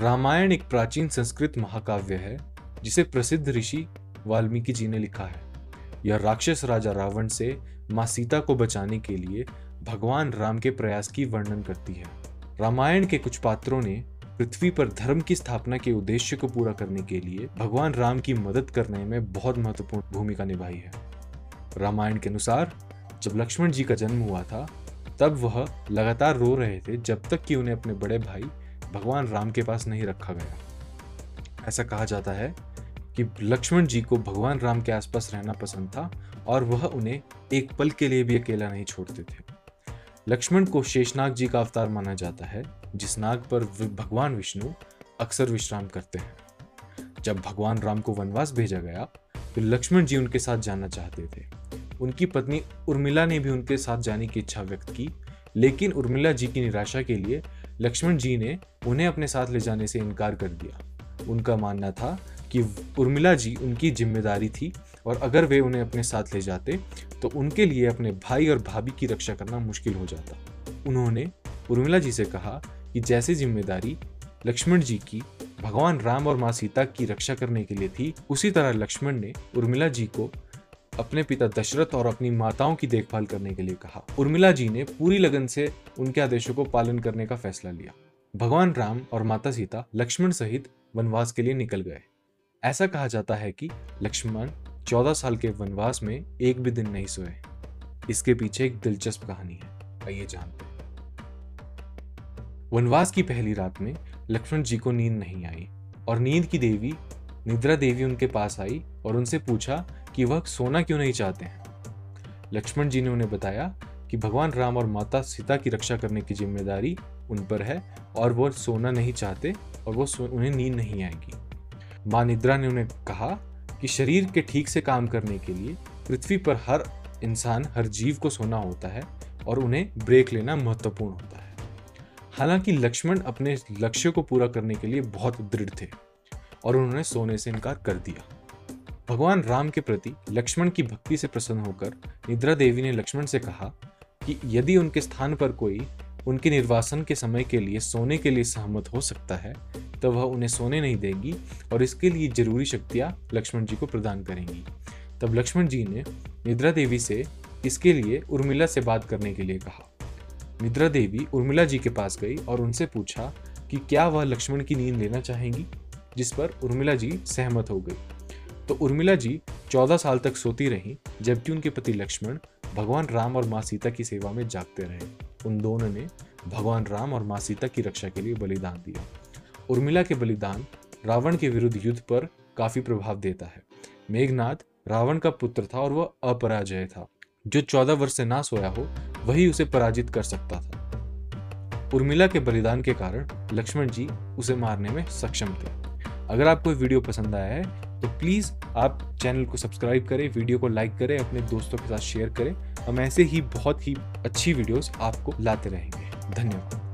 रामायण एक प्राचीन संस्कृत महाकाव्य है, जिसे प्रसिद्ध ऋषि वाल्मीकि जी ने लिखा है। यह राक्षस राजा रावण से माँ सीता को बचाने के लिए भगवान राम के प्रयास की वर्णन करती है। रामायण के कुछ पात्रों ने पृथ्वी पर धर्म की स्थापना के उद्देश्य को पूरा करने के लिए भगवान राम की मदद करने में बहुत महत्वपूर्ण भूमिका निभाई है। रामायण के अनुसार, जब लक्ष्मण जी का जन्म हुआ था, तब वह लगातार रो रहे थे, जब तक कि उन्हें अपने बड़े भाई भगवान राम के पास नहीं रखा गया। ऐसा कहा जाता है कि लक्ष्मण जी को भगवान राम के आसपास रहना पसंद था और वह उन्हें एक पल के लिए भी अकेला नहीं छोड़ते थे। लक्ष्मण को शेषनाग जी का अवतार माना जाता है, जिस नाग पर भगवान विष्णु अक्सर विश्राम करते हैं। जब भगवान राम को वनवास भेजा गया तो लक्ष्मण जी उनके साथ जाना चाहते थे। उनकी पत्नी उर्मिला ने भी उनके साथ जाने की इच्छा व्यक्त की, लेकिन उर्मिला जी की निराशा के लिए लक्ष्मण जी ने उन्हें अपने साथ ले जाने से इनकार कर दिया। उनका मानना था कि उर्मिला जी उनकी ज़िम्मेदारी थी और अगर वे उन्हें अपने साथ ले जाते तो उनके लिए अपने भाई और भाभी की रक्षा करना मुश्किल हो जाता। उन्होंने उर्मिला जी से कहा कि जैसी ज़िम्मेदारी लक्ष्मण जी की, भगवान राम और माँ सीता की रक्षा करने के लिए थी, उसी तरह लक्ष्मण ने उर्मिला जी को अपने पिता दशरथ और अपनी माताओं की देखभाल करने के लिए कहा। उर्मिला जी ने पूरी लगन से उनके आदेशों को पालन करने का फैसला लिया। भगवान राम और माता सीता लक्ष्मण सहित वनवास के लिए निकल गए। ऐसा कहा जाता है कि लक्ष्मण चौदह साल के वनवास में एक भी दिन नहीं सोए। इसके पीछे एक दिलचस्प कहानी है। आइए जानते हैं। वनवास की पहली रात में लक्ष्मण जी को नींद नहीं आई और नींद की देवी, निद्रा देवी उनके पास आई और उनसे पूछा कि वह सोना क्यों नहीं चाहते हैं? लक्ष्मण जी ने उन्हें बताया कि भगवान राम और माता सीता की रक्षा करने की ज़िम्मेदारी उन पर है और वो सोना नहीं चाहते और वो उन्हें नींद नहीं आएगी। माँ निद्रा ने उन्हें कहा कि शरीर के ठीक से काम करने के लिए पृथ्वी पर हर इंसान, हर जीव को सोना होता है और उन्हें ब्रेक लेना महत्वपूर्ण होता है। हालाँकि लक्ष्मण अपने लक्ष्य को पूरा करने के लिए बहुत दृढ़ थे और उन्होंने सोने से इनकार कर दिया। भगवान राम के प्रति लक्ष्मण की भक्ति से प्रसन्न होकर निद्रा देवी ने लक्ष्मण से कहा कि यदि उनके स्थान पर कोई उनके निर्वासन के समय के लिए सोने के लिए सहमत हो सकता है तो वह उन्हें सोने नहीं देगी और इसके लिए ज़रूरी शक्तियाँ लक्ष्मण जी को प्रदान करेंगी। तब लक्ष्मण जी ने निद्रा देवी से इसके लिए उर्मिला से बात करने के लिए कहा। निद्रा देवी उर्मिला जी के पास गई और उनसे पूछा कि क्या वह लक्ष्मण की नींद लेना चाहेंगी, जिस पर उर्मिला जी सहमत हो गई। तो उर्मिला जी चौदह साल तक सोती रही, जबकि उनके पति लक्ष्मण भगवान राम और माँ सीता की सेवा में जागते रहे। उन दोनों ने भगवान राम और माँ सीता की रक्षा के लिए बलिदान दिया। उर्मिला के बलिदान रावण के विरुद्ध युद्ध पर काफ़ी प्रभाव देता है। मेघनाथ रावण का पुत्र था और वह अपराजय था। जो चौदह वर्ष से ना सोया हो, वही उसे पराजित कर सकता था। उर्मिला के बलिदान के कारण लक्ष्मण जी उसे मारने में सक्षम थे। अगर आपको वीडियो पसंद आया है तो प्लीज़ आप चैनल को सब्सक्राइब करें वीडियो को लाइक करें, अपने दोस्तों के साथ शेयर करें। हम ऐसे ही बहुत ही अच्छी वीडियोस आपको लाते रहेंगे। धन्यवाद।